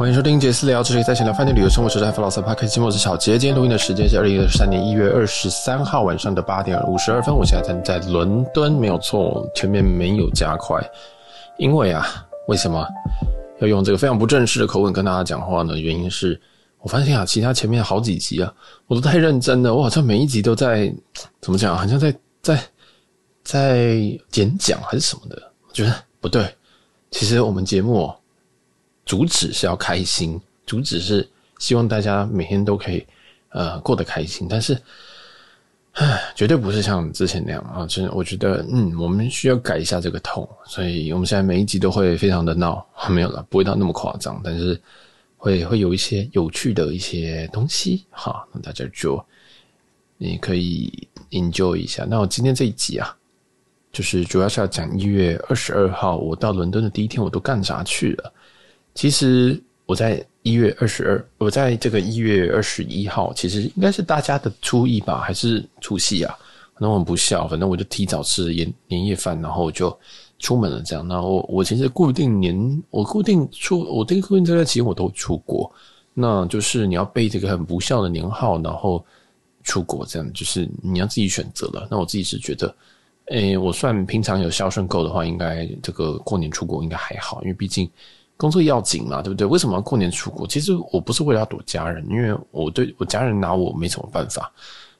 欢迎收听杰斯聊，这里在闲聊饭店旅游生活时代，弗老斯帕克西莫斯小杰。今天录音的时间是二零二三年一月二十三号晚上的八点五十二分。我现在站在伦敦，没有错，前面没有加快，因为啊，为什么要用这个非常不正式的口吻跟大家讲话呢？原因是我发现啊，其他前面好几集啊，我都太认真了，我好像每一集都在怎么讲，好像在在在演讲还是什么的，我觉得不对。其实我们节目。主旨是要开心，主旨是希望大家每天都可以呃过得开心，但是唉，绝对不是像之前那样啊！真的，我觉得嗯，我们需要改一下这个痛所以我们现在每一集都会非常的闹，没有了，不会到那么夸张，但是会会有一些有趣的一些东西哈，那大家就你可以 enjoy 一下。那我今天这一集啊，就是主要是要讲一月二十二号我到伦敦的第一天，我都干啥去了。其实我在一月二十二，我在这个一月二十一号，其实应该是大家的初一吧，还是除夕啊？反正我很不孝，反正我就提早吃年年夜饭，然后我就出门了。这样，然后我其实固定年，我固定出，我这个固定这段期间我都出国，那就是你要背这个很不孝的年号，然后出国，这样就是你要自己选择了。那我自己是觉得，诶，我算平常有孝顺够的话，应该这个过年出国应该还好，因为毕竟。工作要紧嘛，对不对？为什么要过年出国？其实我不是为了要躲家人，因为我对我家人拿我没什么办法。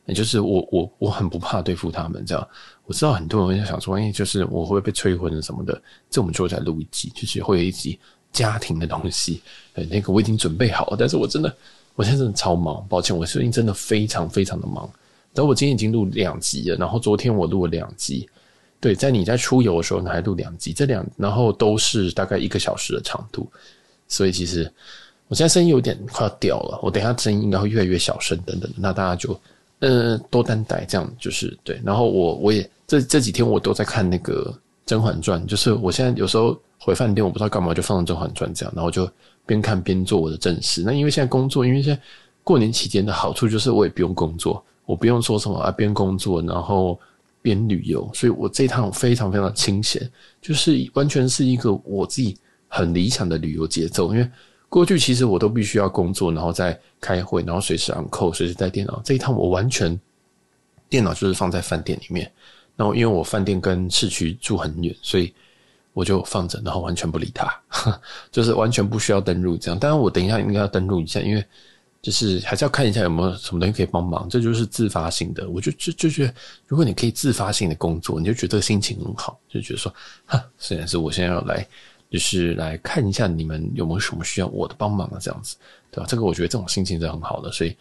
也就是我我我很不怕对付他们，这样。我知道很多人会想说，哎，就是我会不会被催婚什么的？这我们就会再录一集，就是会有一集家庭的东西。对，那个我已经准备好了，但是我真的，我现在真的超忙，抱歉，我最近真的非常非常的忙。然后我今天已经录两集了，然后昨天我录了两集。对，在你在出游的时候呢，还录两集，这两然后都是大概一个小时的长度，所以其实我现在声音有点快要掉了，我等一下声音应该会越来越小声等等，那大家就呃多担待，这样就是对。然后我我也这这几天我都在看那个《甄嬛传》，就是我现在有时候回饭店，我不知道干嘛就放《甄嬛传》这样，然后就边看边做我的正事。那因为现在工作，因为现在过年期间的好处就是我也不用工作，我不用说什么啊边工作然后。边旅游，所以我这一趟非常非常清闲，就是完全是一个我自己很理想的旅游节奏。因为过去其实我都必须要工作，然后再开会，然后随时 on call，随时带电脑。这一趟我完全电脑就是放在饭店里面，然后因为我饭店跟市区住很远，所以我就放着，然后完全不理它，就是完全不需要登录这样。当然我等一下应该要登录一下，因为。就是还是要看一下有没有什么东西可以帮忙，这就是自发性的。我就就就觉得，如果你可以自发性的工作，你就觉得心情很好，就觉得说，哈，虽然是我现在要来，就是来看一下你们有没有什么需要我的帮忙的这样子，对吧？这个我觉得这种心情是很好的，所以，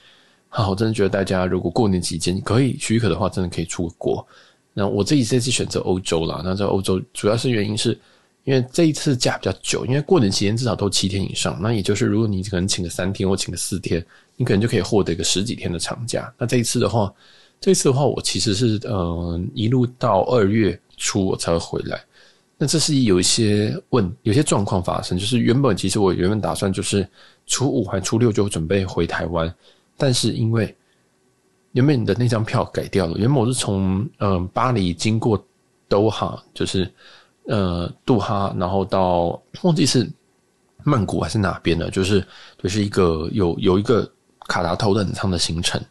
好，我真的觉得大家如果过年期间可以许可的话，真的可以出国。那我这一次是选择欧洲啦，那在欧洲主要是原因是。因为这一次假比较久，因为过年期间至少都七天以上，那也就是如果你可能请个三天或请个四天，你可能就可以获得一个十几天的长假。那这一次的话，这一次的话，我其实是呃一路到二月初我才会回来。那这是有一些问，有些状况发生，就是原本其实我原本打算就是初五还初六就准备回台湾，但是因为原本你的那张票改掉了，原本我是从嗯、巴黎经过都哈，就是。呃，杜哈，然后到忘记是曼谷还是哪边了，就是就是一个有有一个卡达头等舱的行程，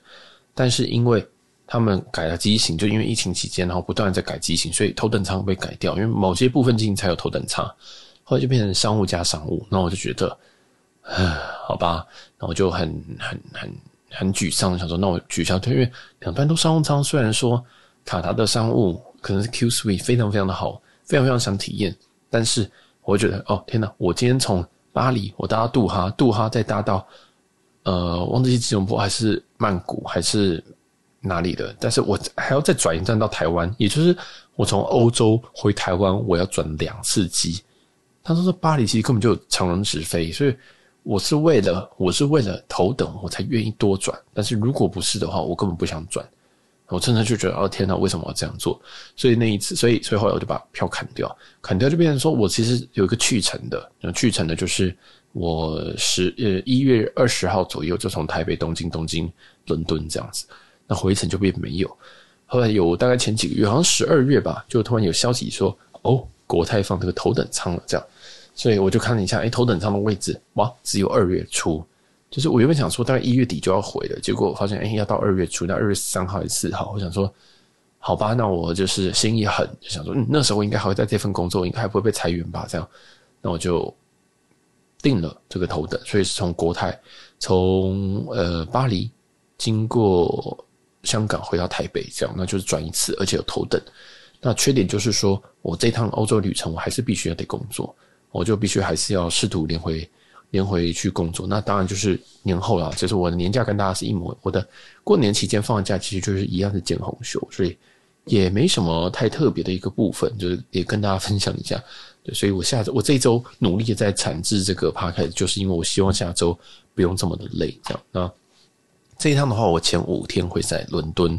但是因为他们改了机型，就因为疫情期间，然后不断在改机型，所以头等舱被改掉，因为某些部分机型才有头等舱，后来就变成商务加商务，那我就觉得，唉，好吧，那我就很很很很沮丧，想说那我取消退，因为两段都商务舱，虽然说卡达的商务可能是 Q Suite 非常非常的好。非常非常想体验，但是我觉得哦天哪！我今天从巴黎我搭到杜哈，杜哈再搭到呃，忘记吉隆坡还是曼谷还是哪里的，但是我还要再转一站到台湾，也就是我从欧洲回台湾，我要转两次机。他说说巴黎其实根本就有长荣直飞，所以我是为了我是为了头等我才愿意多转，但是如果不是的话，我根本不想转。我真的就觉得，哦天哪，为什么要这样做？所以那一次，所以所以后来我就把票砍掉，砍掉就变成说我其实有一个去程的，去程的就是我十呃一月二十号左右就从台北、东京、东京、伦敦这样子，那回程就变没有。后来有大概前几个月，好像十二月吧，就突然有消息说，哦，国泰放这个头等舱了，这样，所以我就看了一下，哎，头等舱的位置，哇，只有二月初。就是我原本想说大概一月底就要回了，结果发现，哎，要到二月初，那二月三号还是四号。我想说，好吧，那我就是心一狠，就想说，嗯，那时候应该还会在这份工作，应该还不会被裁员吧？这样，那我就定了这个头等，所以是从国泰，从呃巴黎经过香港回到台北，这样，那就是转一次，而且有头等。那缺点就是说我这趟欧洲旅程，我还是必须要得工作，我就必须还是要试图连回。连回去工作，那当然就是年后了。就是我的年假跟大家是一模，我的过年期间放假其实就是一样是见红休，所以也没什么太特别的一个部分，就是也跟大家分享一下。对，所以我下周我这一周努力的在产制这个 podcast，就是因为我希望下周不用这么的累。这样，那这一趟的话，我前五天会在伦敦。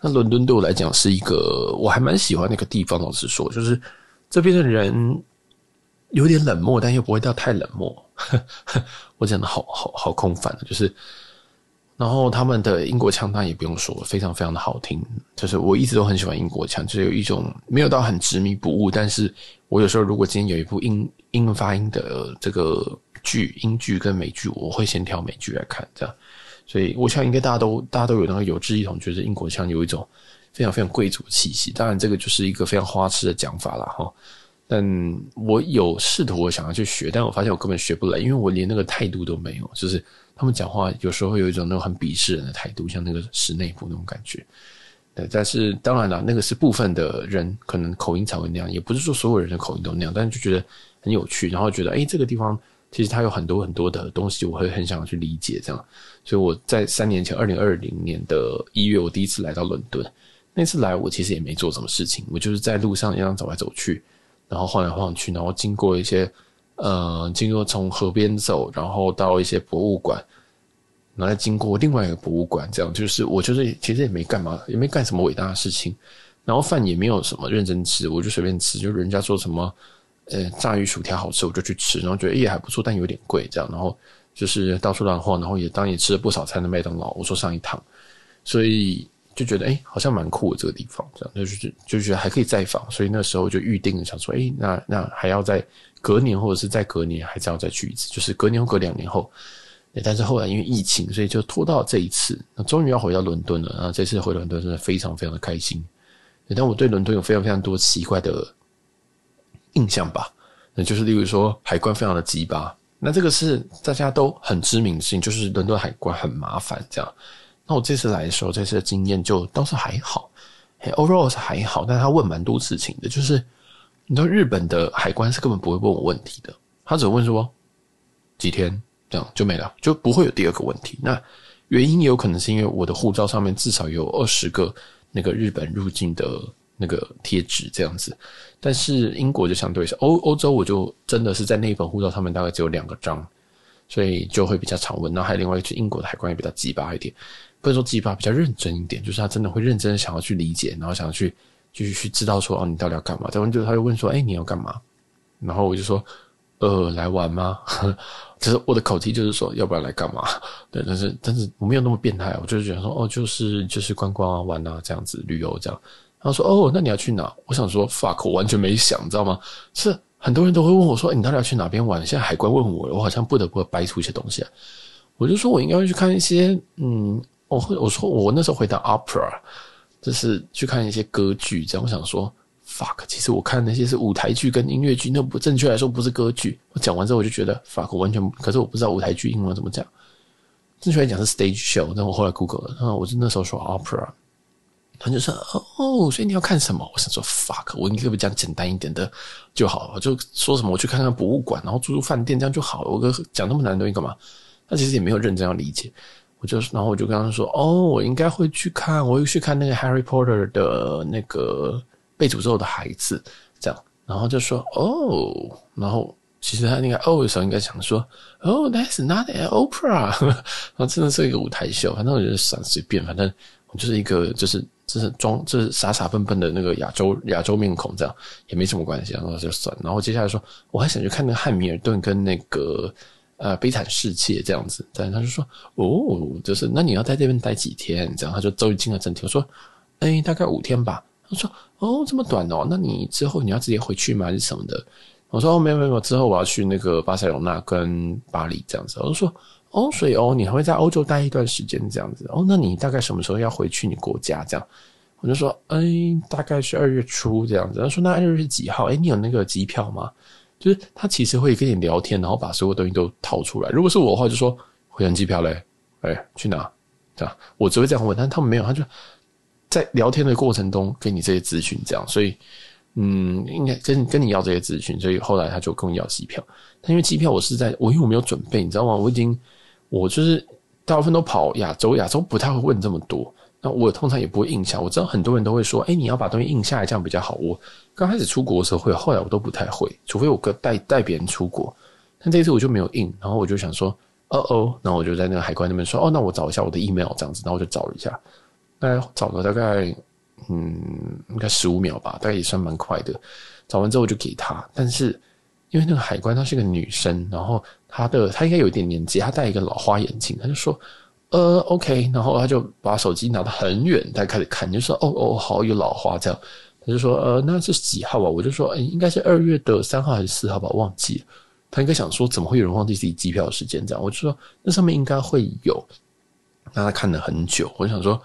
那伦敦对我来讲是一个我还蛮喜欢那个地方，老实说，就是这边的人。有点冷漠，但又不会到太冷漠。我讲的好好好空泛，就是，然后他们的英国腔当然也不用说，非常非常的好听。就是我一直都很喜欢英国腔，就是有一种没有到很执迷不悟，但是我有时候如果今天有一部英英文发音的这个剧，英剧跟美剧，我会先挑美剧来看，这样。所以我想应该大家都大家都有那个有志一同，觉得英国腔有一种非常非常贵族气息。当然，这个就是一个非常花痴的讲法了哈。但我有试图我想要去学，但我发现我根本学不来，因为我连那个态度都没有。就是他们讲话有时候会有一种那种很鄙视人的态度，像那个史内普那种感觉。对，但是当然了，那个是部分的人可能口音才会那样，也不是说所有人的口音都那样。但是就觉得很有趣，然后觉得哎，这个地方其实它有很多很多的东西，我会很想要去理解这样。所以我在三年前，二零二零年的一月，我第一次来到伦敦。那次来，我其实也没做什么事情，我就是在路上一样走来走去。然后晃来晃去，然后经过一些，呃，经过从河边走，然后到一些博物馆，然后再经过另外一个博物馆，这样就是我就是其实也没干嘛，也没干什么伟大的事情，然后饭也没有什么认真吃，我就随便吃，就人家说什么，呃，炸鱼薯条好吃，我就去吃，然后觉得也还不错，但有点贵，这样，然后就是到处乱晃，然后也当也吃了不少餐的麦当劳，我说上一趟，所以。就觉得哎、好像蛮酷的这个地方，这样就是就觉得还可以再访，所以那时候就预定了，想说哎、那那还要再隔年或者是再隔年，还是要再去一次，就是隔年或隔两年后。但是后来因为疫情，所以就拖到这一次，那终于要回到伦敦了。然后这次回伦敦真的非常非常的开心。但我对伦敦有非常非常多奇怪的印象吧，那就是例如说海关非常的鸡巴，那这个是大家都很知名的事情，就是伦敦海关很麻烦这样。那我这次来的时候，这次的经验就倒是还好，overall 是还好，但他问蛮多事情的，就是你知道日本的海关是根本不会问我问题的，他只问说几天这样就没了，就不会有第二个问题。那原因也有可能是因为我的护照上面至少有二十个那个日本入境的那个贴纸这样子，但是英国就相对是欧欧洲，我就真的是在那一本护照上面大概只有两个章，所以就会比较常问。然后还有另外一个，就英国的海关也比较鸡巴一点。或者说鸡巴比较认真一点，就是他真的会认真的想要去理解，然后想要去继续去知道说哦，你到底要干嘛？再问就他就问说，哎，你要干嘛？然后我就说，呃，来玩吗？就是我的口气就是说，要不要来干嘛？对，但是但是我没有那么变态，我就是觉得说，哦，就是就是观光啊，玩啊，这样子旅游这样。然后说，哦，那你要去哪？我想说，fuck，我完全没想，你知道吗？是很多人都会问我说，你到底要去哪边玩？现在海关问我，我好像不得不掰出一些东西。我就说我应该会去看一些，嗯。我会我说我那时候回答 opera，就是去看一些歌剧，这样我想说 fuck，其实我看那些是舞台剧跟音乐剧，那不正确来说不是歌剧。我讲完之后我就觉得 fuck，完全，可是我不知道舞台剧英文怎么讲，正确来讲是 stage show，但我后来 google 了，然后我就那时候说 opera，他就说哦，所以你要看什么？我想说 fuck，我应该不讲简单一点的就好了，就说什么我去看看博物馆，然后住住饭店这样就好了。我讲那么难的东西干嘛？他其实也没有认真要理解。就是，然后我就跟他说：“哦，我应该会去看，我会去看那个《Harry Potter》的那个被诅咒的孩子，这样。”然后就说：“哦。”然后其实他那个“哦”的时候应该想说：“哦，That's not an opera。”然后真的是一个舞台秀，反正我觉得算随便，反正我就是一个就是就是装就是傻傻笨笨的那个亚洲亚洲面孔，这样也没什么关系。然后就算。然后接下来说，我还想去看那个汉密尔顿跟那个。呃，悲惨世界这样子，但他就说，哦，就是那你要在这边待几天？这样他就终于进了正题。我说，哎、大概五天吧。他说，哦，这么短哦，那你之后你要直接回去吗？还是什么的？我说哦，没有没有，之后我要去那个巴塞罗那跟巴黎这样子。我就说哦，所以哦，你还会在欧洲待一段时间这样子。哦，那你大概什么时候要回去你国家这样？我就说，哎，大概是二月初这样子。他说那二月是几号？哎，你有那个机票吗？就是他其实会跟你聊天，然后把所有东西都套出来。如果是我的话，就说回程机票嘞，哎，去哪？这样我只会这样问，但他们没有，他就在聊天的过程中给你这些资讯，这样，所以嗯，应该跟跟你要这些资讯，所以后来他就跟我要机票。但因为机票我是在我因为我没有准备，你知道吗？我已经我就是大部分都跑亚洲，亚洲不太会问这么多。那我通常也不会印下，我知道很多人都会说，哎，你要把东西印下来，这样比较好。我刚开始出国的时候会，后来我都不太会，除非我跟带带别人出国。但这一次我就没有印，然后我就想说，哦哦，然后我就在那个海关那边说，哦，那我找一下我的 email 这样子，然后我就找了一下，大概找了大概嗯，应该十五秒吧，大概也算蛮快的。找完之后我就给他，但是因为那个海关她是个女生，然后她的她应该有一点年纪，她戴一个老花眼镜，她就说。呃，OK，然后他就把手机拿得很远，他开始看，就说：“哦哦，好有老花这样。”他就说：“呃，那是几号啊？”我就说：“哎，应该是二月的三号还是四号吧，忘记了。”他应该想说：“怎么会有人忘记自己机票的时间？”这样，我就说：“那上面应该会有。”那他看了很久，我想说：“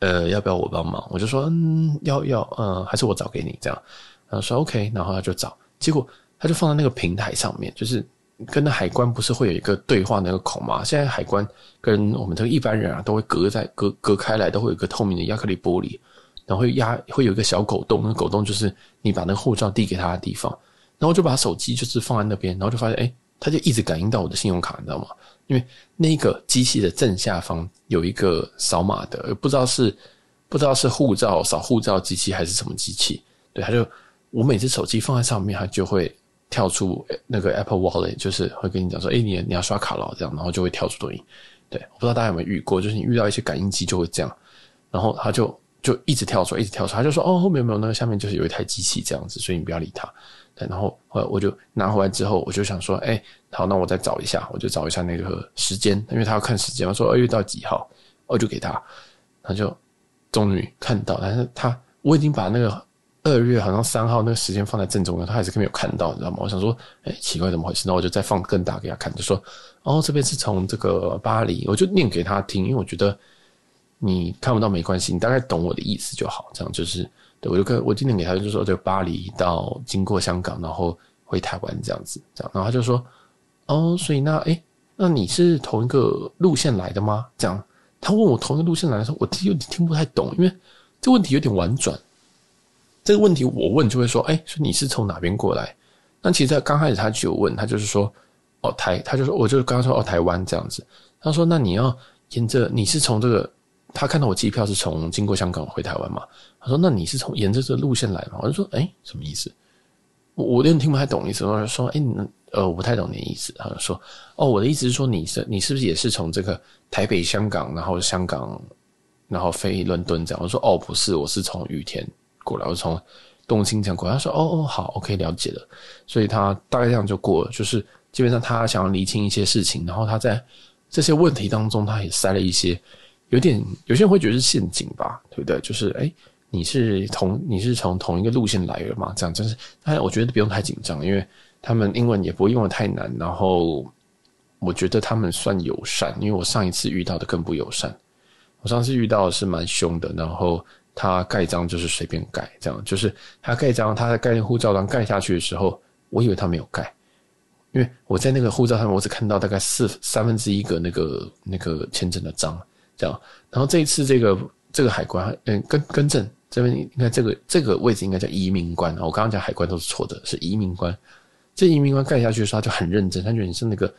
呃，要不要我帮忙？”我就说：“嗯，要要，呃，还是我找给你这样。”然后说：“OK。”然后他就找，结果他就放在那个平台上面，就是。跟那海关不是会有一个对话那个孔吗？现在海关跟我们这个一般人啊，都会隔在隔隔开来，都会有一个透明的亚克力玻璃，然后会压会有一个小狗洞，那狗洞就是你把那个护照递给他的地方。然后就把手机就是放在那边，然后就发现，哎，他就一直感应到我的信用卡，你知道吗？因为那个机器的正下方有一个扫码的，不知道是不知道是护照扫护照机器还是什么机器。对，他就我每次手机放在上面，他就会。跳出那个 Apple Wallet，就是会跟你讲说，哎、你你要刷卡了这样，然后就会跳出东西。对，我不知道大家有没有遇过，就是你遇到一些感应机就会这样，然后他就就一直跳出，一直跳出，他就说，哦，后面有没有那个下面就是有一台机器这样子，所以你不要理他。对，然后后来我就拿回来之后，我就想说，哎、好，那我再找一下，我就找一下那个时间，因为他要看时间，我说二月到几号，我就给他，他就终于看到，但是他我已经把那个。二月好像三号那个时间放在正中央，他还是没有看到，你知道吗？我想说，哎，奇怪，怎么回事？那我就再放更大给他看，就说，哦，这边是从这个巴黎，我就念给他听，因为我觉得你看不到没关系，你大概懂我的意思就好。这样就是，对，我就跟我今天给他就说，这巴黎到经过香港，然后回台湾这样子，这样，然后他就说，哦，所以那，哎，那你是同一个路线来的吗？这样，他问我同一个路线来的时候，我有点听不太懂，因为这问题有点婉转。这个问题我问就会说，哎，说你是从哪边过来？那其实在刚开始他就有问，他就是说，哦台，他就说，我就刚刚说哦台湾这样子。他说，那你要沿着你是从这个，他看到我机票是从经过香港回台湾嘛？他说，那你是从沿着这个路线来嘛？我就说，哎，什么意思？我有点听不太懂意思。我就说，哎，呃，我不太懂你的意思。他就说，哦，我的意思是说，你是你是不是也是从这个台北香港，然后香港，然后飞伦敦这样？我说，哦，不是，我是从羽田。过来，我从东京这样过，他说：“哦哦，好，OK，了解了。”所以他大概这样就过了，就是基本上他想要厘清一些事情，然后他在这些问题当中，他也塞了一些有点有些人会觉得是陷阱吧，对不对？就是哎，你是同你是从同一个路线来的嘛？这样，真是，但我觉得不用太紧张，因为他们英文也不会用得太难，然后我觉得他们算友善，因为我上一次遇到的更不友善，我上次遇到的是蛮凶的，然后。他盖章就是随便盖，这样就是他盖章，他在盖那护照章盖下去的时候，我以为他没有盖，因为我在那个护照上面，我只看到大概四三分之一个那个那个签证的章，这样。然后这一次这个这个海关，嗯，更更正这边应该这个这个位置应该叫移民官，我刚刚讲海关都是错的，是移民官。这移民官盖下去的时候，他就很认真，他觉得你是那个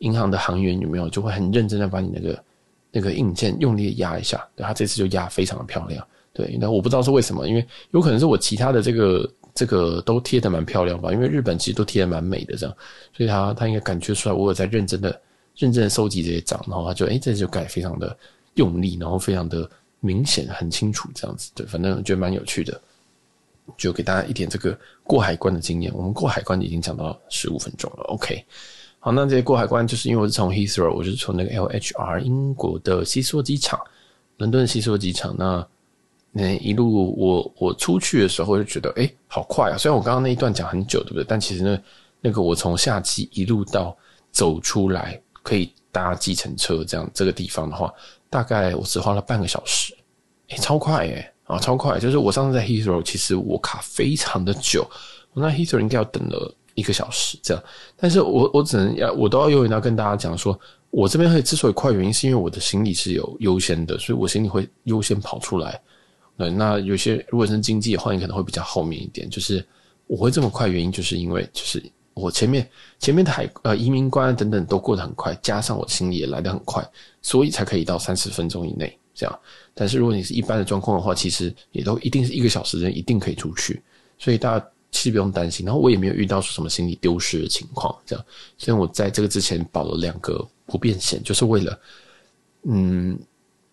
银行的行员有没有，就会很认真的把你那个那个印鉴用力压一下，对，他这次就压非常的漂亮。对，那我不知道是为什么，因为有可能是我其他的这个这个都贴得蛮漂亮吧，因为日本其实都贴得蛮美的这样，所以他他应该感觉出来我有在认真的认真的收集这些章，然后他就哎这就盖非常的用力，然后非常的明显很清楚这样子，对，反正我觉得蛮有趣的，就给大家一点这个过海关的经验。我们过海关已经讲到十五分钟了，OK，好，那这些过海关就是因为我是从 Heathrow，我是从那个 LHR 英国的希斯机场，伦敦的希斯机场那。那一路我我出去的时候就觉得，哎，好快啊！虽然我刚刚那一段讲很久，对不对？但其实呢，那个我从下机一路到走出来可以搭计程车这样这个地方的话，大概我只花了半个小时，诶、欸，超快诶、欸，啊，超快！就是我上次在 Heathrow，其实我卡非常的久，我那 Heathrow 应该要等了一个小时这样，但是我我只能要我都要有要跟大家讲说，我这边会之所以快，原因是因为我的行李是有优先的，所以我行李会优先跑出来。对，那有些如果是经济的话，你可能会比较后面一点。就是我会这么快，原因就是因为就是。我前面前面的海呃移民关等等都过得很快，加上我行李也来得很快，所以才可以到三十分钟以内这样。但是如果你是一般的状况的话，其实也都一定是一个小时内一定可以出去，所以大家其实不用担心。然后我也没有遇到说什么行李丢失的情况这样，所以我在这个之前保了两个不便险，就是为了嗯。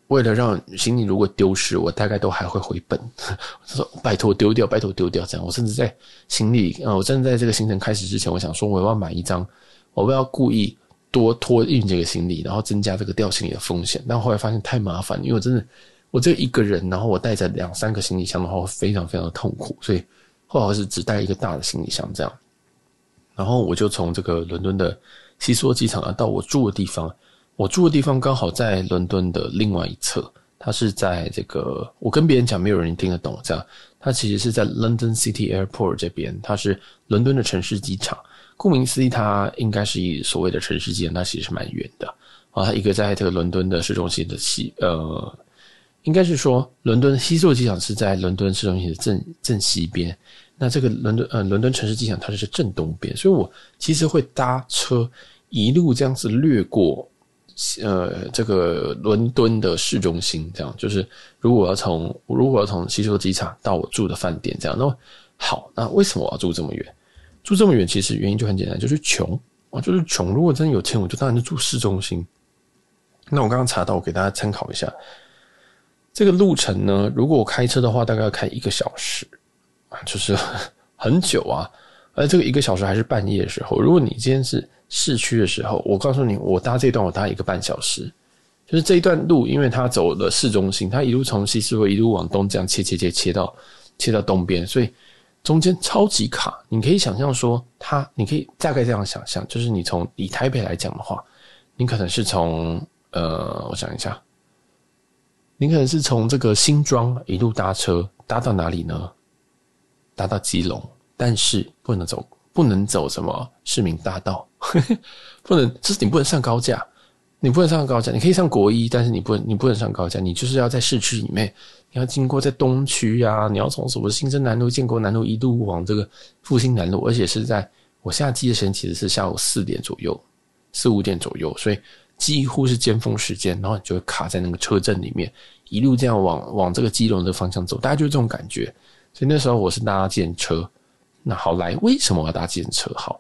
为了让行李如果丢失，我大概都还会回本。他说拜托丢掉，拜托丢掉这样。我甚至在行李，呃，我甚至在这个行程开始之前，我想说我要买一张，我不要故意多托运这个行李，然后增加这个掉行李的风险。但后来发现太麻烦，因为我真的我这一个人，然后我带着两三个行李箱的话，会非常非常的痛苦。所以后来是只带一个大的行李箱这样。然后我就从这个伦敦的希斯罗机场啊到我住的地方。我住的地方刚好在伦敦的另外一侧，它是在这个，我跟别人讲，没有人听得懂。这样，它其实是在 London City Airport 这边，它是伦敦的城市机场。顾名思义，它应该是以所谓的城市机场，它其实是蛮远的啊。它一个在这个伦敦的市中心的西，呃，应该是说伦敦西座机场是在伦敦市中心的正正西边，那这个伦敦呃伦敦城市机场它就是正东边，所以我其实会搭车一路这样子掠过。呃，这个伦敦的市中心，这样就是如果要从如果要从希斯罗机场到我住的饭店，这样，那好，那为什么我要住这么远？住这么远，其实原因就很简单，就是穷啊，就是穷。如果真的有钱，我就当然就住市中心。那我刚刚查到，我给大家参考一下，这个路程呢，如果我开车的话，大概要开一个小时啊，就是 很久啊。而这个一个小时还是半夜的时候，如果你今天是市区的时候，我告诉你，我搭这段我搭一个半小时，就是这一段路，因为它走了市中心，它一路从西四会一路往东这样切切切切到切到东边，所以中间超级卡。你可以想象说，它你可以大概这样想象，就是你从以台北来讲的话，你可能是从呃，我想一下，你可能是从这个新庄一路搭车搭到哪里呢？搭到基隆。但是不能走，不能走什么市民大道，不能，就是你不能上高架，你不能上高架，你可以上国一，但是你不能，你不能上高架，你就是要在市区里面，你要经过在东区啊，你要从什么新生南路、建国南路一路往这个复兴南路，而且是在我下机的时间其实是下午四点左右，四五点左右，所以几乎是尖峰时间，然后你就会卡在那个车阵里面，一路这样往往这个基隆的方向走，大家就是这种感觉。所以那时候我是搭建车。那好来，为什么我要搭计程车？好，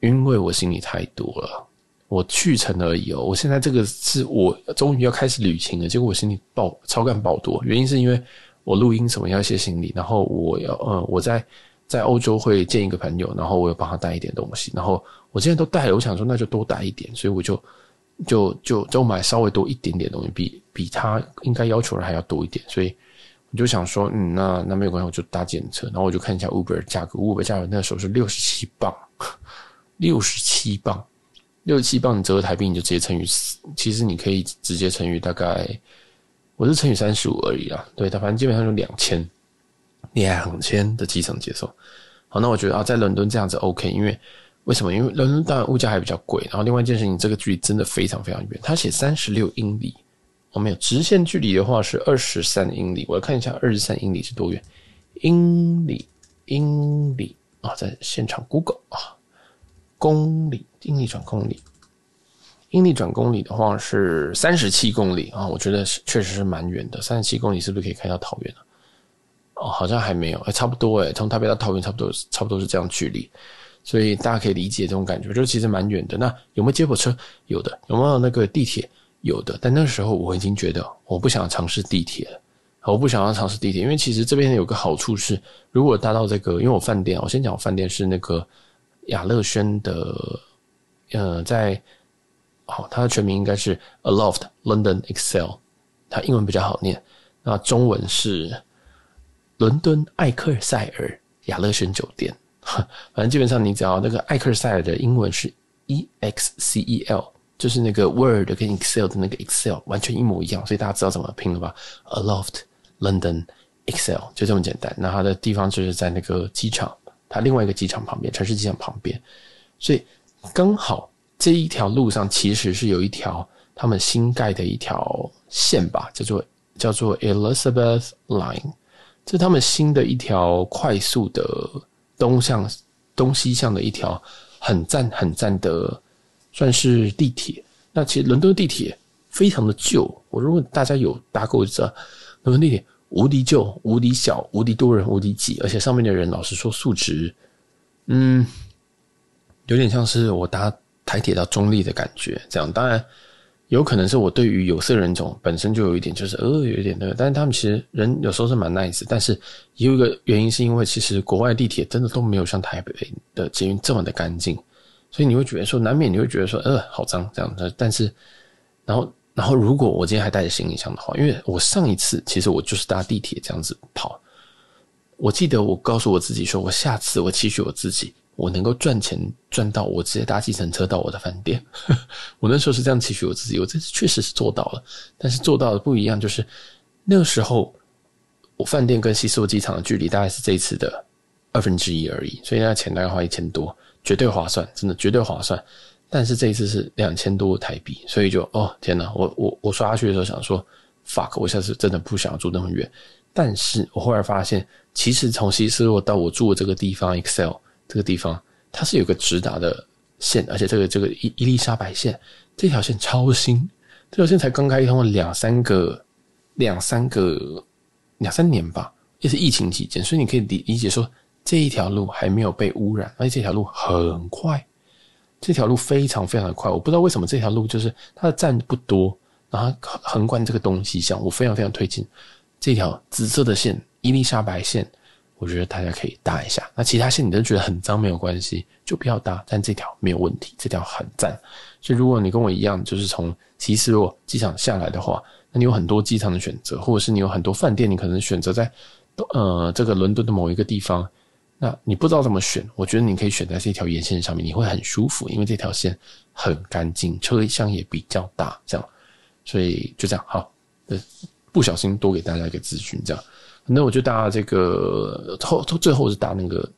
因为我行李太多了，我去程而已哦。我现在这个是我终于要开始旅行了，结果我行李爆超干爆多，原因是因为我录音什么要一些行李，然后我要呃我在在欧洲会见一个朋友，然后我要帮他带一点东西，然后我现在都带了，我想说那就多带一点，所以我就就就就买稍微多一点点东西，比比他应该要求的还要多一点，所以。你就想说，嗯，那那没有关系，我就搭计程车。然后我就看一下 Uber 价格，Uber 价格那时候是六十七磅，六十七磅，六十七磅，你折合台币你就直接乘以四，其实你可以直接乘以大概，我是乘以三十五而已啦。对，它反正基本上就两千，两千的基层接受。好，那我觉得啊，在伦敦这样子 OK，因为为什么？因为伦敦当然物价还比较贵，然后另外一件事情，这个距离真的非常非常远，它写三十六英里。哦、没有直线距离的话是二十三英里，我来看一下二十三英里是多远？英里，英里啊，在现场 Google 啊，公里，英里转公里，英里转公里的话是三十七公里啊，我觉得是确实是蛮远的。三十七公里是不是可以开到桃园了？哦，好像还没有，哎，差不多哎，从台北到桃园差不多，差不多是这样距离，所以大家可以理解这种感觉，就其实蛮远的。那有没有接驳车？有的，有没有那个地铁？有的，但那时候我已经觉得我不想尝试地铁了，我不想要尝试地铁，因为其实这边有个好处是，如果搭到这个，因为我饭店，我先讲我饭店是那个雅乐轩的，呃，在，好，它的全名应该是 Aloft London Excel，它英文比较好念，那中文是伦敦艾克塞尔雅乐轩酒店，反正基本上你只要那个艾克塞尔的英文是 E X C E L，就是那个 Word 跟 Excel 的那个 Excel 完全一模一样，所以大家知道怎么拼了吧？Aloft London Excel 就这么简单。那它的地方就是在那个机场，它另外一个机场旁边，城市机场旁边，所以刚好这一条路上其实是有一条他们新盖的一条线吧，叫做叫做 Elizabeth Line，这是他们新的一条快速的。东向东西向的一条很赞很赞的，算是地铁。那其实伦敦地铁非常的旧，我如果大家有搭过知道，伦敦地铁无敌旧、无敌小、无敌多人、无敌挤，而且上面的人老实说素质，嗯，有点像是我搭台铁到中立的感觉。这样当然。有可能是我对于有色人种本身就有一点，就是呃，有一点那个，但是他们其实人有时候是蛮 nice，但是也有一个原因是因为其实国外地铁真的都没有像台北的捷运这么的干净，所以你会觉得说难免你会觉得说呃好脏这样子，但是然后然后如果我今天还带着行李箱的话，因为我上一次其实我就是搭地铁这样子跑，我记得我告诉我自己说我下次我期许我自己。我能够赚钱赚到我直接搭计程车到我的饭店，我那时候是这样期许我自己，我这次确实是做到了，但是做到的不一样，就是那个时候我饭店跟西斯沃机场的距离大概是这一次的二分之一而已，所以那钱大概花一千多，绝对划算，真的绝对划算。但是这一次是两千多台币，所以就哦天哪，我我我刷下去的时候想说 fuck，我下次真的不想要住那么远。但是我后来发现，其实从希斯洛到我住的这个地方 Excel。这个地方它是有个直达的线，而且这个这个伊伊丽莎白线这条线超新，这条线才刚开通了两三个两三个两三年吧，也是疫情期间，所以你可以理理解说这一条路还没有被污染，而且这条路很快，这条路非常非常的快，我不知道为什么这条路就是它的站不多，然后横贯这个东西向，我非常非常推荐这条紫色的线伊丽莎白线。我觉得大家可以搭一下。那其他线你都觉得很脏，没有关系，就不要搭。但这条没有问题，这条很赞。所以如果你跟我一样，就是从希斯罗机场下来的话，那你有很多机场的选择，或者是你有很多饭店，你可能选择在呃这个伦敦的某一个地方。那你不知道怎么选，我觉得你可以选在这条沿线上面，你会很舒服，因为这条线很干净，车厢也比较大，这样。所以就这样，好，呃，不小心多给大家一个资讯，这样。那我就搭这个后，最后是搭那个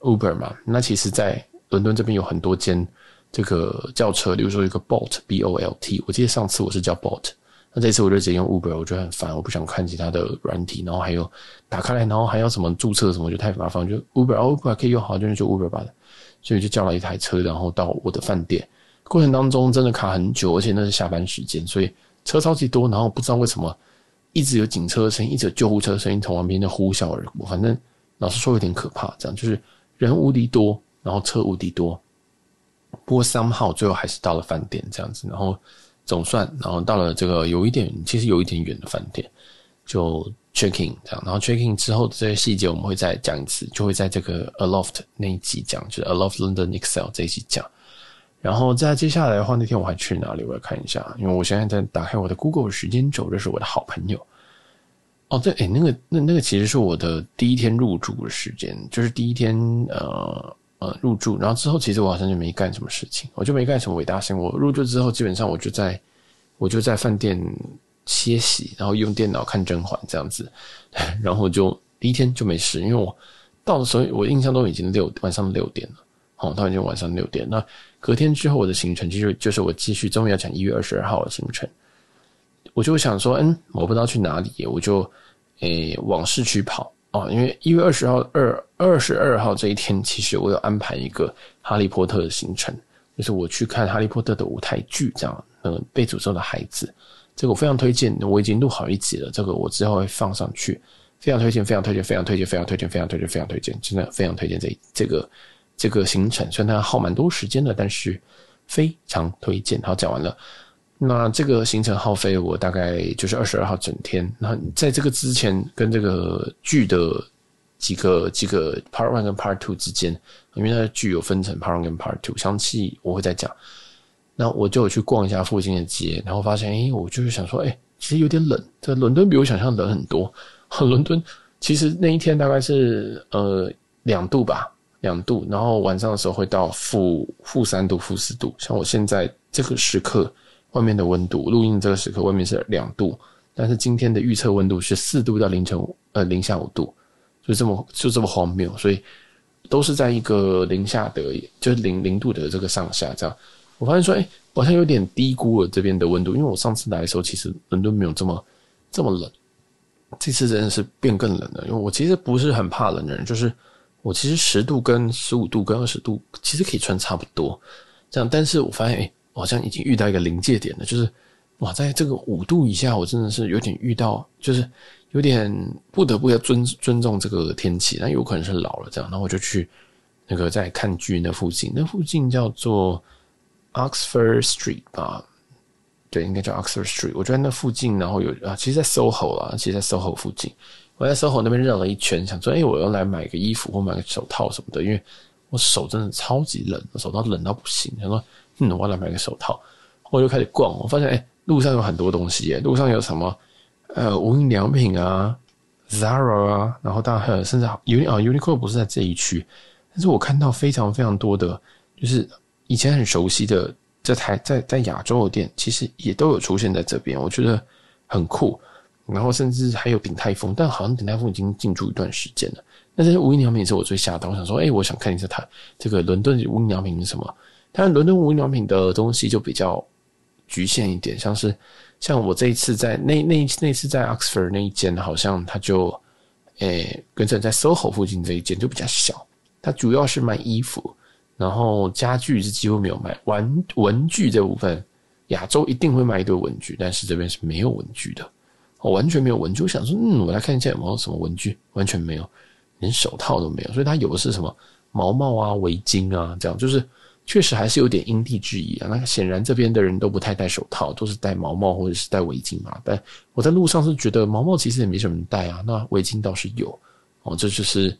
Uber 嘛。那其实，在伦敦这边有很多间这个轿车，比如说一个 Bolt B O L T。我记得上次我是叫 Bolt，那这次我就直接用 Uber，我觉得很烦，我不想看其他的软体，然后还有打开来，然后还要什么注册什么，就太麻烦。就 Uber，哦，Uber 可以用，好，就是就 Uber 吧。所以就叫了一台车，然后到我的饭店。过程当中真的卡很久，而且那是下班时间，所以车超级多，然后不知道为什么。一直有警车的声音，一直有救护车的声音从旁边的呼啸而过。反正老实说有点可怕，这样就是人无敌多，然后车无敌多。不过 somehow 最后还是到了饭店这样子，然后总算，然后到了这个有一点，其实有一点远的饭店，就 check in 这样。然后 check in 之后的这些细节我们会再讲一次，就会在这个 Aloft 那一集讲，就是 Aloft London Excel 这一集讲。然后在接下来的话，那天我还去哪里？我要看一下，因为我现在在打开我的 Google 时间轴，这是我的好朋友。哦，对，诶，那个那那个其实是我的第一天入住的时间，就是第一天呃入住，然后之后其实我好像就没干什么事情，我就没干什么伟大事。我入住之后，基本上我就在我就在饭店歇息，然后用电脑看甄嬛这样子，然后就第一天就没事，因为我到的时候我印象中已经六晚上六点了，好，到已经晚上六点那。隔天之后，我的行程其实就是我继续终于要讲一月二十二号的行程。我就想说，嗯，我不知道去哪里，我就诶、往市区跑哦，因为一月二十号二二十二号这一天，其实我有安排一个哈利波特的行程，就是我去看哈利波特的舞台剧，这样，那个，被诅咒的孩子，这个我非常推荐，我已经录好一集了，这个我之后会放上去，非常推荐，非常推荐，非常推荐，非常推荐，非常推荐，非常推荐，真的非常推荐这这个。这个行程虽然它耗蛮多时间的，但是非常推荐。好，讲完了。那这个行程耗费我大概就是二十二号整天。那在这个之前跟这个剧的几个几个 Part One 跟 Part Two 之间，因为它的剧有分成 Part One 跟 Part Two，详细我会再讲。那我就有去逛一下附近的街，然后发现，哎，我就是想说，哎，其实有点冷。这伦敦比我想象冷很多。伦敦其实那一天大概是呃两度吧。两度，然后晚上的时候会到负负三度、负四度。像我现在这个时刻，外面的温度，录音这个时刻外面是两度，但是今天的预测温度是四度到凌晨呃零下五度，就这么就这么荒谬，所以都是在一个零下的，就是零零度的这个上下这样。我发现说，哎，我好像有点低估了这边的温度，因为我上次来的时候，其实伦敦没有这么这么冷。这次真的是变更冷了，因为我其实不是很怕冷的人，就是我其实十度跟十五度跟二十度其实可以穿差不多，这样。但是我发现，哎，好像已经遇到一个临界点了，就是哇，在这个五度以下，我真的是有点遇到，就是有点不得不要尊尊重这个天气。那有可能是老了这样，然后我就去那个在看剧那附近，那附近叫做 Oxford Street 吧。对，应该叫 Oxford Street。我觉得那附近，然后有啊，其实，在 SOHO 啦，其实，在 SOHO 附近，我在 SOHO 那边绕了一圈，想说，哎，我要来买个衣服或买个手套什么的，因为我手真的超级冷，手套冷到不行。想说，嗯，我来买个手套，我就开始逛，我发现，哎，路上有很多东西，耶，路上有什么，呃，无印良品啊，Zara 啊，然后当然还有甚至 Uni 啊，Uniqlo 不是在这一区，但是我看到非常非常多的，就是以前很熟悉的。这台在在亚洲的店其实也都有出现在这边，我觉得很酷。然后甚至还有鼎泰丰，但好像鼎泰丰已经进驻一段时间了。那这些无印良品是我最吓到，我想说，哎，我想看一下它这个伦敦无印良品是什么。但伦敦无印良品的东西就比较局限一点，像是像我这一次在那那那次在 Oxford 那一间，好像它就诶跟着在 SOHO 附近这一间就比较小，它主要是卖衣服。然后家具是几乎没有卖，玩文具这部分，亚洲一定会卖一堆文具，但是这边是没有文具的，我完全没有文具。我想说，嗯，我来看一下有没有什么文具，完全没有，连手套都没有。所以他有的是什么毛帽啊、围巾啊，这样就是确实还是有点因地制宜啊。那显然这边的人都不太戴手套，都是戴毛帽或者是戴围巾嘛。但我在路上是觉得毛帽其实也没什么人戴啊，那围巾倒是有哦，这就是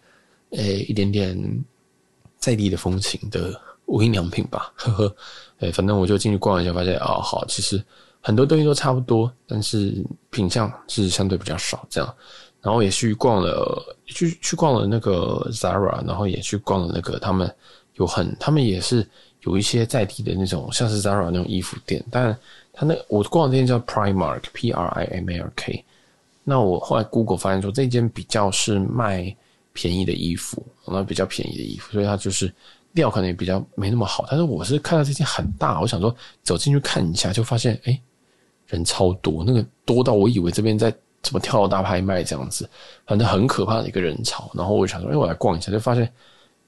诶一点点。在地的风情的无印良品吧，呵呵，哎，反正我就进去逛一下，发现啊，好，其实很多东西都差不多，但是品相是相对比较少，这样，然后也去逛了，去去逛了那个 Zara，然后也去逛了那个他们有很，他们也是有一些在地的那种，像是 Zara 那种衣服店，但他那我逛的店叫 Primark，P R I M A R K，那我后来 Google 发现说这间比较是卖。便宜的衣服，那比较便宜的衣服，所以它就是料可能也比较没那么好。但是我是看到这件很大，我想说走进去看一下，就发现哎、人超多，那个多到我以为这边在怎么跳大拍卖这样子，反正很可怕的一个人潮。然后我就想说，哎、我来逛一下，就发现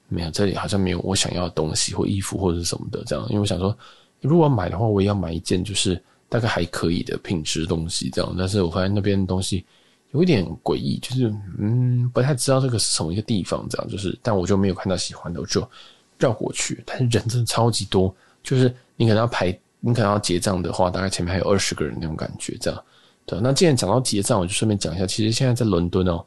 没有，这里好像没有我想要的东西或衣服或者什么的这样。因为我想说，如果买的话，我也要买一件就是大概还可以的品质东西这样。但是我发现那边的东西。有一点诡异，就是嗯，不太知道这个是什么一个地方，这样就是，但我就没有看到喜欢的，我就绕过去。但是人真的超级多，就是你可能要排，你可能要结账的话，大概前面还有二十个人那种感觉，这样。对，那既然讲到结账，我就顺便讲一下，其实现在在伦敦哦，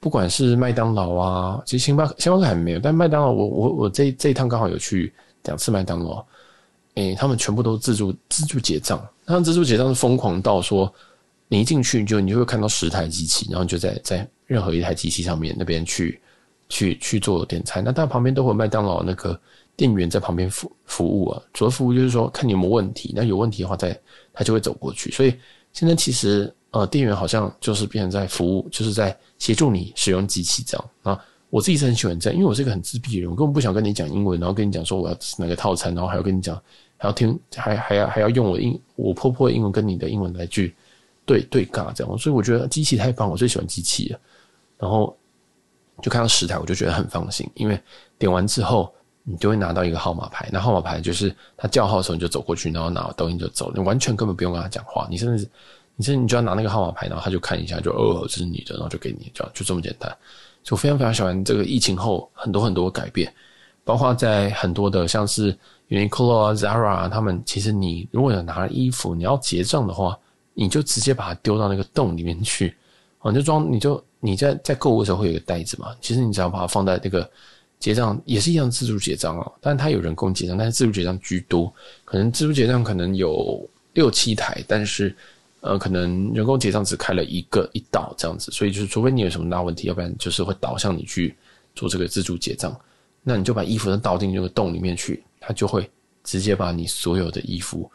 不管是麦当劳啊，其实星巴克星巴克还没有，但麦当劳，我我我这这一趟刚好有去两次麦当劳，诶，他们全部都自助自助结账，他们自助结账是疯狂到说。你一进去就你就会看到十台机器，然后就在在任何一台机器上面那边去去去做点餐。那但旁边都会有麦当劳那个店员在旁边服服务啊，主要服务就是说看你有没有问题，那有问题的话再他就会走过去。所以现在其实呃店员好像就是变成在服务，就是在协助你使用机器这样啊。我自己是很喜欢这样，因为我是一个很自闭的人，我根本不想跟你讲英文，然后跟你讲说我要哪个套餐，然后还要跟你讲还要听还还要还要用我英我婆婆的英文跟你的英文来去。对对尬这样，所以我觉得机器太棒，我最喜欢机器了。然后就看到十台，我就觉得很放心，因为点完之后，你就会拿到一个号码牌，那号码牌就是他叫号的时候你就走过去，然后拿东西就走，你完全根本不用跟他讲话，你甚至你甚至你就要拿那个号码牌，然后他就看一下，就哦这是你的，然后就给你，这样就这么简单。就非常非常喜欢这个疫情后很多很多改变，包括在很多的像是 Uniqlo 啊、Zara 啊，他们其实你如果有拿了衣服，你要结账的话。你就直接把它丢到那个洞里面去，哦，你就装，你就你在在购物的时候会有一个袋子嘛，其实你只要把它放在那个结账也是一样自助结账哦，但是它有人工结账，但是自助结账居多，可能自助结账可能有六七台，但是呃，可能人工结账只开了一个一道这样子，所以就是除非你有什么大问题，要不然就是会导向你去做这个自助结账。那你就把衣服都倒进这个洞里面去，它就会直接把你所有的衣服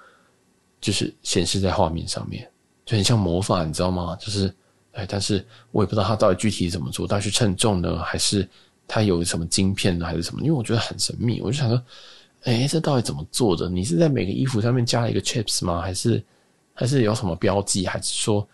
就是显示在画面上面，就很像魔法，你知道吗？就是哎，但是我也不知道它到底具体怎么做，到底是称重呢，还是它有什么晶片，还是什么？因为我觉得很神秘，我就想说，哎，这到底怎么做的？你是在每个衣服上面加了一个 chips 吗？还是还是有什么标记？还是说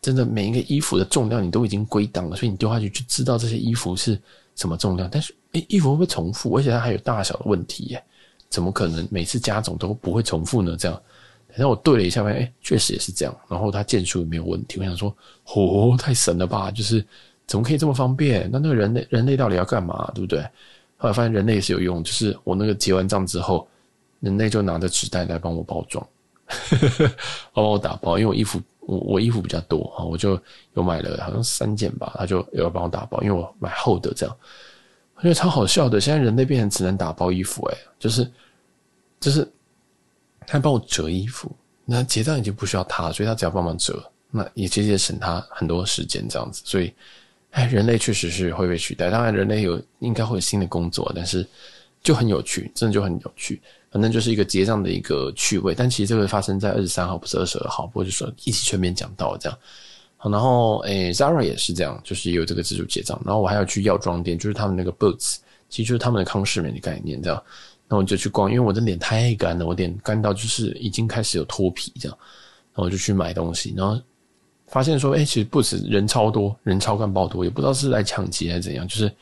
真的每一个衣服的重量你都已经归档了，所以你丢下去就知道这些衣服是什么重量？但是。诶，衣服会不会重复？而且它还有大小的问题耶，怎么可能每次加总都不会重复呢？这样，然后我对了一下，发现诶，确实也是这样。然后它件数也没有问题。我想说，哦，太神了吧！就是怎么可以这么方便？那那个人类人类到底要干嘛？对不对？后来发现人类也是有用，就是我那个结完账之后，人类就拿着纸袋来帮我包装，帮我打包。因为我衣服我我衣服比较多啊，我就有买了好像三件吧，他就有要帮我打包，因为我买厚的这样。我觉得超好笑的，现在人类变成只能打包衣服，诶，就是就是他帮我折衣服，那结账已经不需要他，所以他只要帮忙折，那也直接省他很多时间这样子。所以，哎，人类确实是会被取代。当然，人类有应该会有新的工作，但是就很有趣，真的就很有趣。反正就是一个结账的一个趣味。但其实这个发生在二十三号，不是二十二号，不过就说一起全面讲到这样。然后诶，Zara 也是这样，就是也有这个自助结账。然后我还要去药妆店，就是他们那个 Boots，其实就是他们的康是美的概念，这样。那我就去逛，因为我的脸太干了，我脸干到就是已经开始有脱皮这样。然后我就去买东西，然后发现说，诶，其实 Boots 人超多，人超干爆多，也不知道是来抢劫还是怎样，就是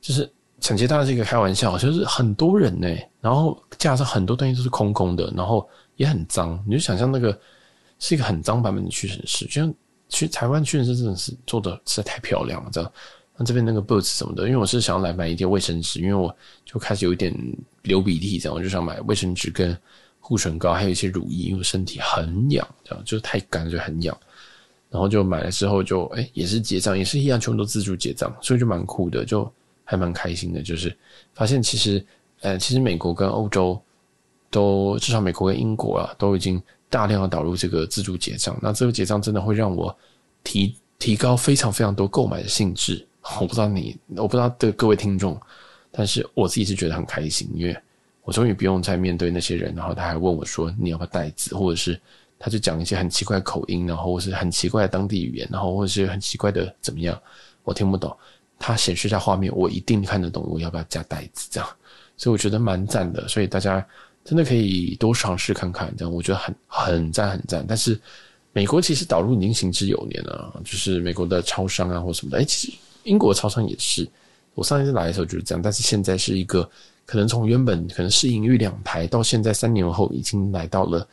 就是抢劫当然是一个开玩笑，就是很多人呢，然后架上很多东西都是空空的，然后也很脏，你就想象那个是一个很脏版本的屈臣氏，就像。去台湾屈臣氏真的是做的实在太漂亮了，这样。那这边那个 Boots 什么的，因为我是想要来买一点卫生纸，因为我就开始有一点流鼻涕，这样我就想买卫生纸跟护唇膏，还有一些乳液，因为身体很痒，这样就是太干就很痒。然后就买了之后就哎、也是结账，也是一样，全部都自助结账，所以就蛮酷的，就还蛮开心的。就是发现其实呃其实美国跟欧洲都至少美国跟英国啊都已经。大量的导入这个自助结账，那这个结账真的会让我提提高非常非常多购买的兴致。我不知道你，我不知道对各位听众，但是我自己是觉得很开心，因为我终于不用再面对那些人，然后他还问我说你要不要袋子，或者是他就讲一些很奇怪的口音，然后或是很奇怪的当地语言，然后或是很奇怪的怎么样，我听不懂。他显示一下画面，我一定看得懂，我要不要加袋子这样，所以我觉得蛮赞的。所以大家。真的可以多尝试看看，这样我觉得很很赞很赞。但是美国其实导入已经行之有年了，就是美国的超商啊或什么的。哎，其实英国超商也是，我上一次来的时候就是这样。但是现在是一个可能从原本可能市盈率两排，到现在三年后已经来到了，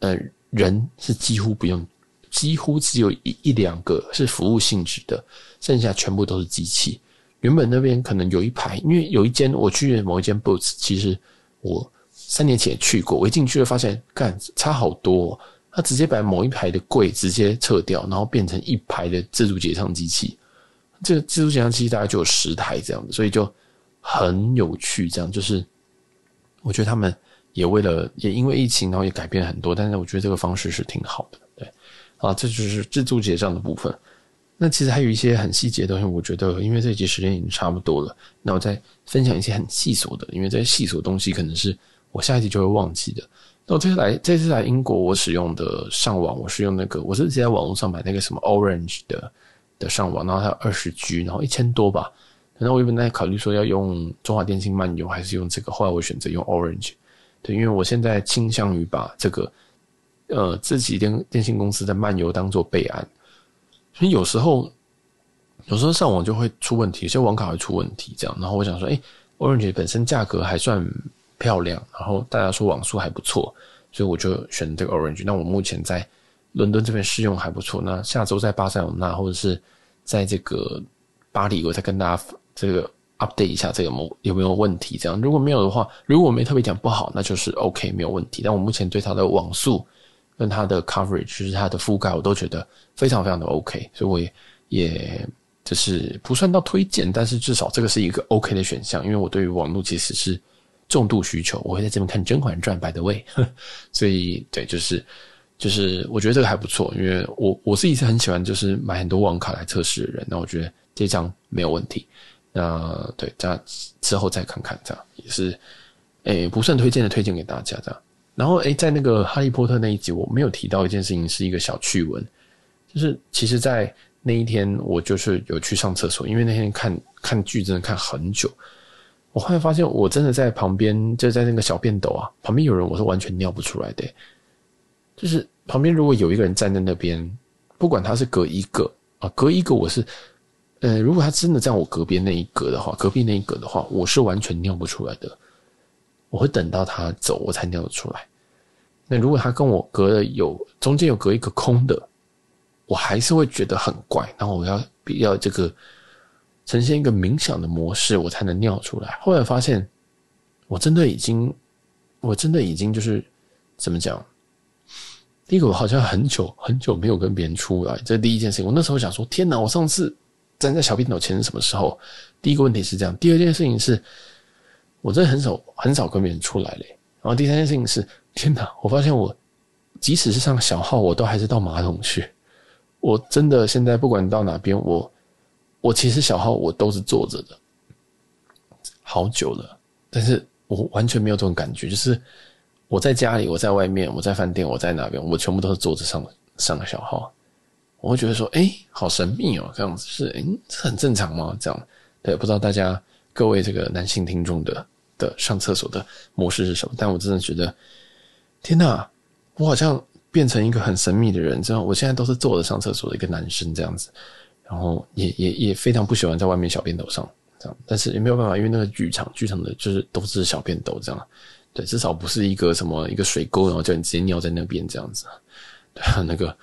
呃，人是几乎不用，几乎只有一一两个是服务性质的，剩下全部都是机器。原本那边可能有一排，因为有一间我去某一间 Boots，其实我。三年前也去过，我一进去就发现，干差好多哦。他直接把某一排的柜直接撤掉，然后变成一排的自助结账机器。这个自助结账机器大概就有十台这样子，所以就很有趣。这样就是，我觉得他们也为了也因为疫情，然后也改变很多。但是我觉得这个方式是挺好的，对。啊，这就是自助结账的部分。那其实还有一些很细节的东西，我觉得因为这一集时间已经差不多了，那我再分享一些很细琐的，因为这些细琐东西可能是。我下一集就会忘记的。那我这次来，这次来英国，我使用的上网，我是用那个，我是直接在网络上买那个什么 Orange 的的上网，然后它有二十 G，然后一千多吧。然后我原本在考虑说要用中华电信漫游，还是用这个，后来我选择用 Orange。对，因为我现在倾向于把这个呃自己电电信公司的漫游当做备案，所以有时候有时候上网就会出问题，有些网卡会出问题，这样。然后我想说，诶，Orange 本身价格还算。漂亮，然后大家说网速还不错，所以我就选这个 Orange。那我目前在伦敦这边试用还不错。那下周在巴塞罗那或者是在这个巴黎，我再跟大家这个 update 一下这个有有没有问题。这样如果没有的话，如果我没特别讲不好，那就是 OK 没有问题。但我目前对它的网速跟它的 coverage，就是它的覆盖，我都觉得非常非常的 OK，所以我也也就是不算到推荐，但是至少这个是一个 OK 的选项，因为我对于网络其实是。重度需求，我会在这边看《甄嬛传》，by the way，所以对，就是就是，我觉得这个还不错，因为我我自己是很喜欢，就是买很多网卡来测试的人，那我觉得这张没有问题。那对，这样之后再看看，这样也是，诶、不算推荐的，推荐给大家这样。然后，诶、在那个哈利波特那一集，我没有提到一件事情，是一个小趣闻，就是其实，在那一天我就是有去上厕所，因为那天看看剧真的看很久，我后来发现我真的在旁边，就在那个小便斗啊旁边有人，我是完全尿不出来的，就是旁边如果有一个人站在那边，不管他是隔一个啊，隔一个我是。呃，如果他真的在我隔壁那一格的话，隔壁那一格的话，我是完全尿不出来的。我会等到他走，我才尿得出来。那如果他跟我隔了有中间有隔一个空的，我还是会觉得很怪。然后我要比较这个呈现一个冥想的模式，我才能尿出来。后来发现，我真的已经，我真的已经就是怎么讲？第一个，我好像很久很久没有跟别人出来，这第一件事情。我那时候想说，天哪！我上次。站在小便斗前是什么时候？第一个问题是这样，第二件事情是，我真的很少很少跟别人出来嘞。然后第三件事情是，天哪！我发现我即使是上小号，我都还是到马桶去。我真的现在不管到哪边，我我其实小号我都是坐着的，好久了，但是我完全没有这种感觉，就是我在家里，我在外面，我在饭店，我在哪边，我全部都是坐着上上个小号。我会觉得说，哎、好神秘哦，这样子是，哎、这很正常吗？这样，对，不知道大家各位这个男性听众的的上厕所的模式是什么？但我真的觉得，天哪，我好像变成一个很神秘的人，这样，我现在都是坐着上厕所的一个男生这样子，然后也也也非常不喜欢在外面小便斗上这样，但是也没有办法，因为那个剧场剧场的就是都是小便斗这样，对，至少不是一个什么一个水沟，然后叫你直接尿在那边这样子，对啊，那个。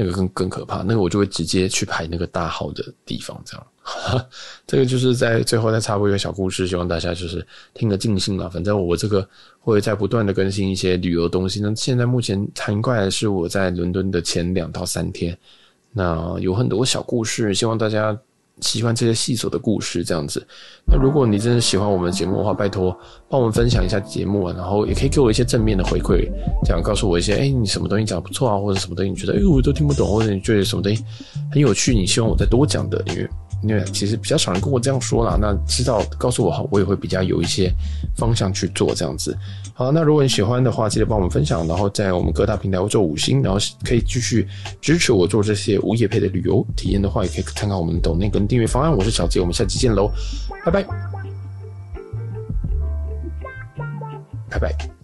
那个更更可怕，那个我就会直接去排那个大号的地方，这样。这个就是在最后再插播一个小故事，希望大家就是听得尽兴了。反正我这个会在不断的更新一些旅游东西。那现在目前谈怪的是我在伦敦的前两到三天，那有很多小故事，希望大家。喜欢这些细琐的故事，这样子。那如果你真的喜欢我们的节目的话，拜托帮我们分享一下节目啊，然后也可以给我一些正面的回馈，这样告诉我一些，哎，你什么东西讲不错啊，或者什么东西你觉得，哎，我都听不懂，或者你觉得什么东西很有趣，你希望我再多讲的，因为。因为其实比较少人跟我这样说啦，那知道告诉我好，我也会比较有一些方向去做这样子。好，那如果你喜欢的话，记得帮我们分享，然后在我们各大平台做五星，然后可以继续支持我做这些无业配的旅游体验的话，也可以看看我们的抖音跟订阅方案。我是小杰，我们下期见喽，拜拜，拜拜。